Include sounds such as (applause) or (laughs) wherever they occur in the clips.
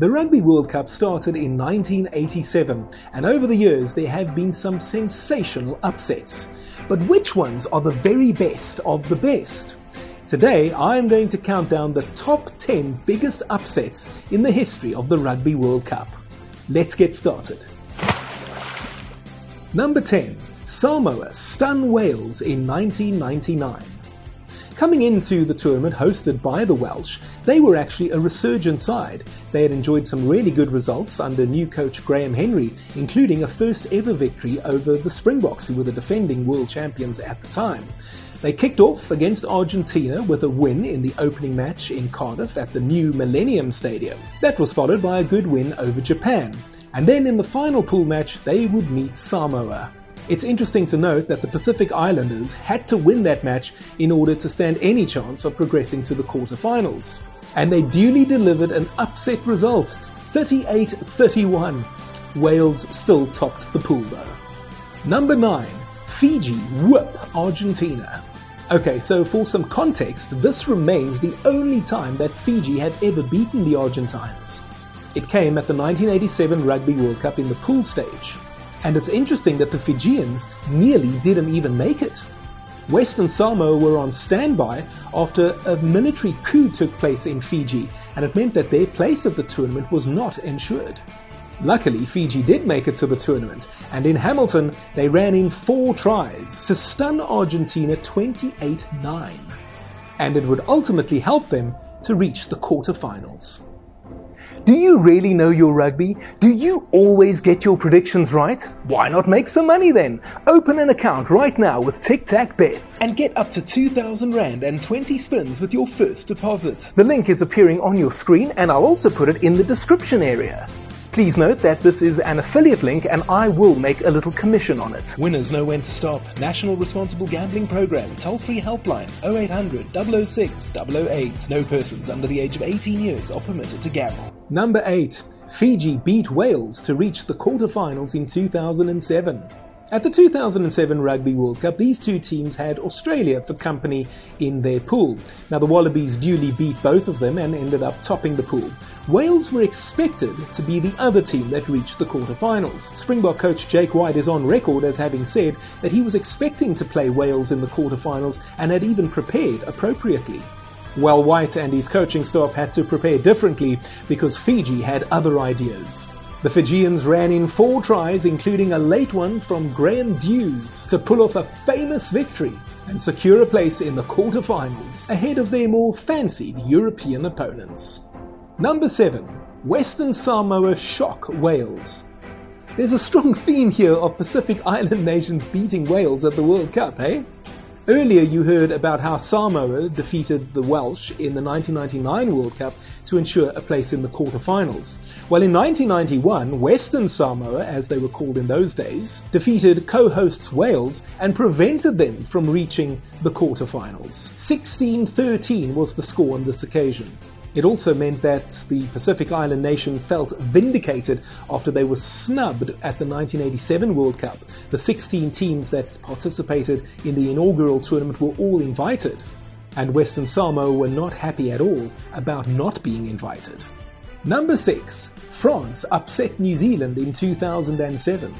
The Rugby World Cup started in 1987, and over the years there have been some sensational upsets. But which ones are the very best of the best? Today, I am going to count down the top 10 biggest upsets in the history of the Rugby World Cup. Let's get started. Number 10 Samoa stun Wales in 1999. Coming into the tournament hosted by the Welsh, they were actually a resurgent side. They had enjoyed some really good results under new coach Graham Henry, including a first ever victory over the Springboks, who were the defending world champions at the time. They kicked off against Argentina with a win in the opening match in Cardiff at the new Millennium Stadium. That was followed by a good win over Japan. And then in the final pool match, they would meet Samoa. It's interesting to note that the Pacific Islanders had to win that match in order to stand any chance of progressing to the quarterfinals. And they duly delivered an upset result 38 31. Wales still topped the pool though. Number 9. Fiji whoop Argentina. Okay, so for some context, this remains the only time that Fiji have ever beaten the Argentines. It came at the 1987 Rugby World Cup in the pool stage. And it's interesting that the Fijians nearly didn't even make it. Western Samoa were on standby after a military coup took place in Fiji, and it meant that their place at the tournament was not ensured. Luckily, Fiji did make it to the tournament, and in Hamilton, they ran in four tries to stun Argentina 28 9. And it would ultimately help them to reach the quarterfinals. Do you really know your rugby? Do you always get your predictions right? Why not make some money then? Open an account right now with Tic Tac Bets and get up to 2000 Rand and 20 spins with your first deposit. The link is appearing on your screen and I'll also put it in the description area. Please note that this is an affiliate link and I will make a little commission on it. Winners know when to stop. National Responsible Gambling Program. Toll free helpline 0800 006 008. No persons under the age of 18 years are permitted to gamble. Number 8. Fiji beat Wales to reach the quarterfinals in 2007. At the 2007 Rugby World Cup, these two teams had Australia for company in their pool. Now, the Wallabies duly beat both of them and ended up topping the pool. Wales were expected to be the other team that reached the quarterfinals. Springbok coach Jake White is on record as having said that he was expecting to play Wales in the quarterfinals and had even prepared appropriately. Well, White and his coaching staff had to prepare differently because Fiji had other ideas. The Fijians ran in four tries, including a late one from Graham Dewes, to pull off a famous victory and secure a place in the quarterfinals ahead of their more fancied European opponents. Number 7. Western Samoa shock Wales. There's a strong theme here of Pacific (laughs) Island nations beating Wales at the World Cup, eh? Earlier, you heard about how Samoa defeated the Welsh in the 1999 World Cup to ensure a place in the quarterfinals. Well, in 1991, Western Samoa, as they were called in those days, defeated co hosts Wales and prevented them from reaching the quarterfinals. 16 13 was the score on this occasion. It also meant that the Pacific Island nation felt vindicated after they were snubbed at the 1987 World Cup. The 16 teams that participated in the inaugural tournament were all invited, and Western Samoa were not happy at all about not being invited. Number 6. France upset New Zealand in 2007.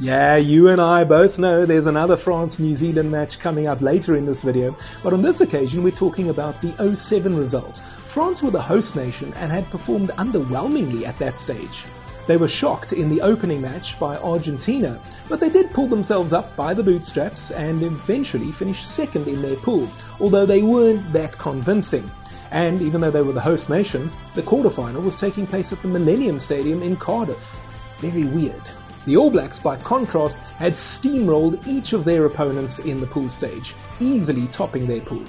Yeah, you and I both know there's another France New Zealand match coming up later in this video, but on this occasion we're talking about the 07 result. France were the host nation and had performed underwhelmingly at that stage. They were shocked in the opening match by Argentina, but they did pull themselves up by the bootstraps and eventually finished second in their pool, although they weren't that convincing. And even though they were the host nation, the quarterfinal was taking place at the Millennium Stadium in Cardiff. Very weird. The All Blacks, by contrast, had steamrolled each of their opponents in the pool stage, easily topping their pool.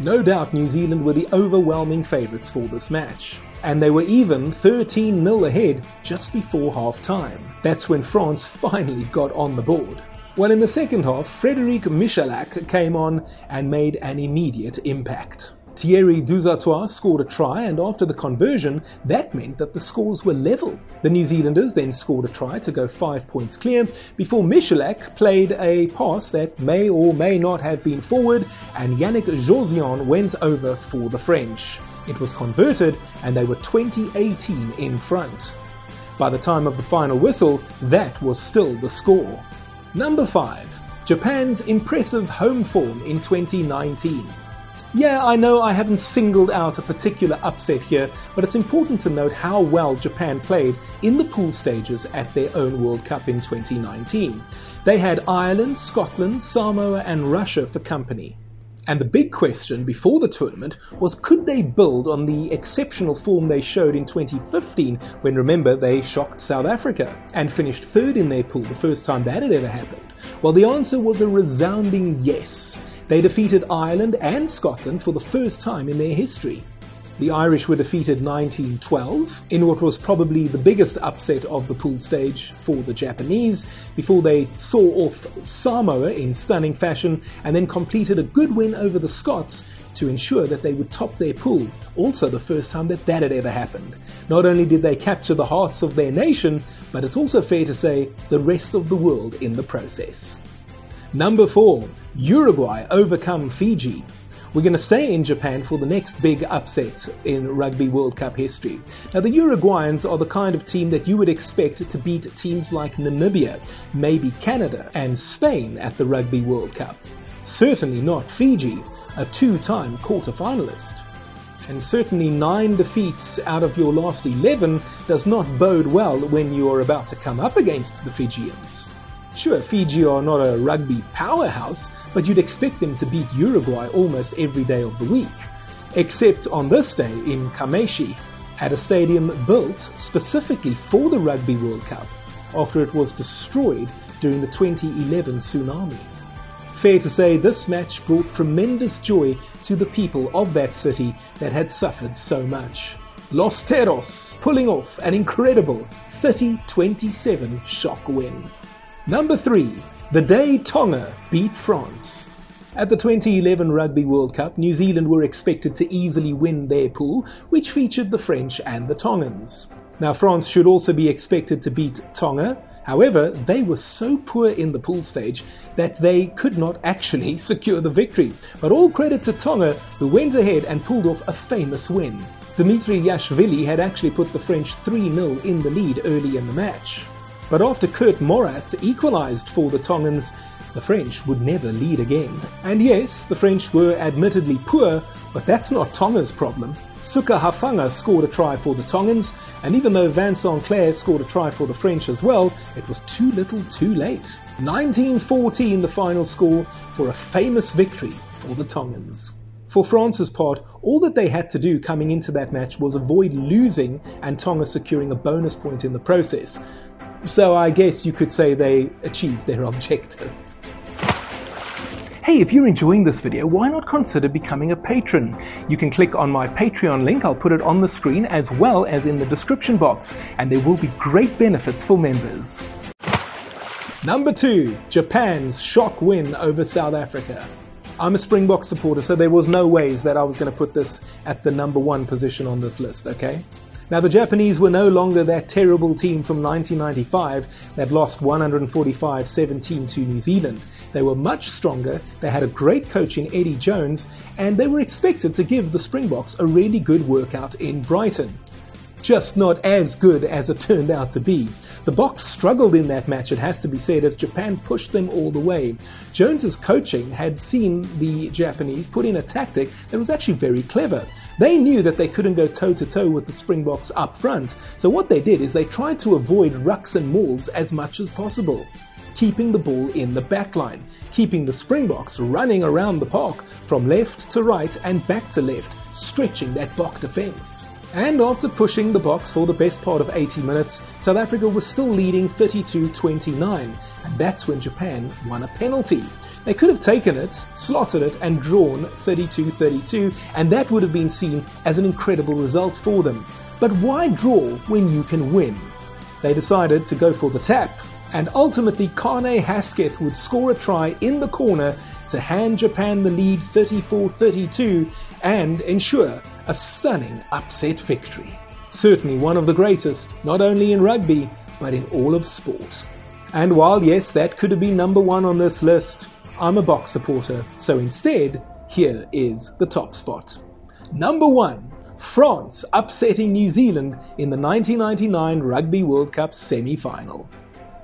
No doubt New Zealand were the overwhelming favourites for this match. And they were even 13 0 ahead just before half time. That's when France (laughs) finally got on the board. Well, in the second half, Frederic Michalak came on and made an immediate impact. Thierry Dusautoir scored a try, and after the conversion, that meant that the scores were level. The New Zealanders then scored a try to go five points clear before Michalak played a pass that may or may not have been forward, and Yannick Jauzion went over for the French. It was converted, and they were 2018 in front. By the time of the final whistle, that was still the score. Number 5. Japan's impressive home form in 2019. Yeah, I know I haven't singled out a particular upset here, but it's important to note how well Japan played in the pool stages at their own World Cup in 2019. They had Ireland, Scotland, Samoa, and Russia for company. And the big question before the tournament was could they build on the exceptional form they showed in 2015 when, remember, they shocked South Africa and finished third in their pool the first time that had ever happened? Well, the answer was a resounding yes. They defeated Ireland and Scotland for the first time in their history. The Irish were defeated 1912 in what was probably the biggest upset of the pool stage for the Japanese before they saw off Samoa in stunning fashion and then completed a good win over the Scots to ensure that they would top their pool. Also, the first time that that had ever happened. Not only did they capture the hearts of their nation, but it's also fair to say the rest of the world in the process. Number 4. Uruguay overcome Fiji. We're going to stay in Japan for the next big upset in Rugby World Cup history. Now, the Uruguayans are the kind of team that you would expect to beat teams like Namibia, maybe Canada, and Spain at the Rugby World Cup. Certainly not Fiji, a two time quarter finalist. And certainly nine defeats out of your last 11 does not bode well when you are about to come up against the Fijians. Sure, Fiji are not a rugby powerhouse, but you'd expect them to beat Uruguay almost every day of the week. Except on this day in Kamaishi, at a stadium built specifically for the Rugby World Cup after it was destroyed during the 2011 tsunami. Fair to say, this match brought tremendous joy to the people of that city that had suffered so much. Los Teros pulling off an incredible 30 27 shock win. Number 3. The day Tonga beat France. At the 2011 Rugby World Cup, New Zealand were expected to easily win their pool, which featured the French and the Tongans. Now, France should also be expected to beat Tonga. However, they were so poor in the pool stage that they could not actually (laughs) secure the victory. But all credit to Tonga, who went ahead and pulled off a famous win. Dimitri Yachvili had actually put the French 3 0 in the lead early in the match. But after Kurt Morath equalised for the Tongans, the French would never lead again. And yes, the French were admittedly poor, but that's not Tonga's problem. Suka Hufanga scored a try for the Tongans, and even though Vincent Clerc scored a try for the French as well, it was too little too late. 1914 the final score for a famous victory for the Tongans. For France's part, all that they had to do coming into that match was avoid losing and Tonga securing a bonus point in the process. So I guess you could say they achieved their objective. Hey, if you're enjoying this video, why not consider becoming a patron? You can click on my Patreon link, I'll put it on the screen as well as in the description box, and there will be great benefits for members. Number 2 Japan's shock win over South Africa. I'm a Springbok supporter, so there was no ways that I was going to put this at the number one position on this list, okay? Now, the Japanese were no longer that terrible team from 1995 that lost 145 17 to New Zealand. They were much stronger, they had a great coach in Eddie Jones, and they were expected to give the Springboks a really good workout in Brighton just not as good as it turned out to be. The Boks struggled in that match, it has to be said, as Japan pushed them all the way. Jones's coaching had seen the Japanese put in a tactic that was actually very clever. They knew that they couldn't go toe to toe with the Springboks up front, so what they did is they tried to avoid rucks and mauls as much as possible keeping the ball in the backline, keeping the Springboks running around the park from left to right and back to left, stretching that Bok defence. And after pushing the Boks for the best part of 80 minutes, South Africa was still leading 32 29, and that's when Japan won a penalty. They could have taken it, slotted it, and drawn 32 32, and that would have been seen as an incredible result for them. But why draw when you can win? They decided to go for the tap, And ultimately, Karne Hesketh would score a try in the corner to hand Japan the lead 34 32 and ensure a stunning upset victory. Certainly one of the greatest, not only in rugby, but in all of sport. And while, yes, that could have been number one on this list, I'm a Boks supporter, so instead, here is the top spot. Number one, France upsetting New Zealand in the 1999 Rugby World Cup semi final.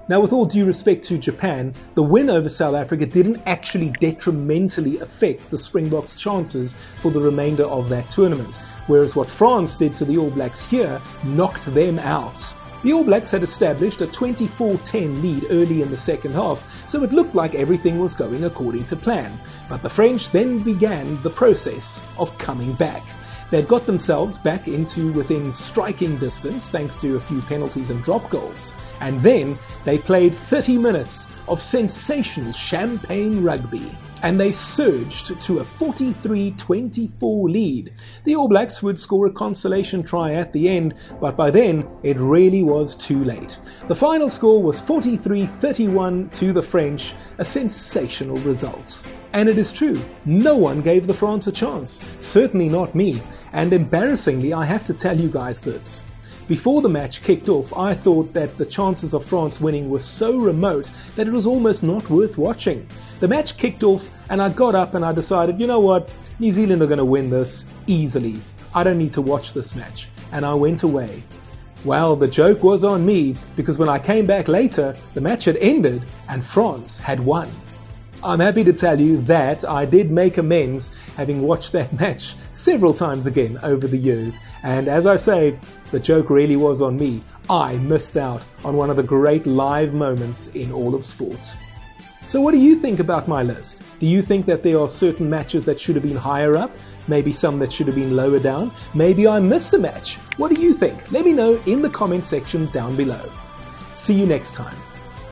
Now, with all due respect to Japan, the win over South Africa didn't actually detrimentally affect the Springboks' chances for the remainder of that tournament, whereas what France did to the All Blacks here knocked them out. The All Blacks had established a 24 10 lead early in the second half, so it looked like everything was going according to plan. But the French then began the process of coming back. They'd got themselves back into within striking distance thanks to a few penalties and drop goals. And then they played 30 minutes of sensational champagne rugby. And they surged to a 43 24 lead. The All Blacks would score a consolation try at the end, but by then it really was too late. The final score was 43 31 to the French, a sensational result. And it is true, no one gave the France a chance. Certainly not me. And embarrassingly, I have to tell you guys this. Before the match kicked off, I thought that the chances of France winning were so remote that it was almost not worth watching. The match kicked off, and I got up and I decided, you know what, New Zealand are going to win this easily. I don't need to watch this match. And I went away. Well, the joke was on me because when I came back later, the match had ended and France had won. I'm happy to tell you that I did make amends having watched that (laughs) match several times again over the years. And as I say, the joke really was on me. I missed out on one of the great live moments in all of sport. So, what do you think about my list? Do you think that there are certain matches that should have been higher up? Maybe some that should have been lower down? Maybe I missed a match? What do you think? Let me know in the comment section down below. See you next time.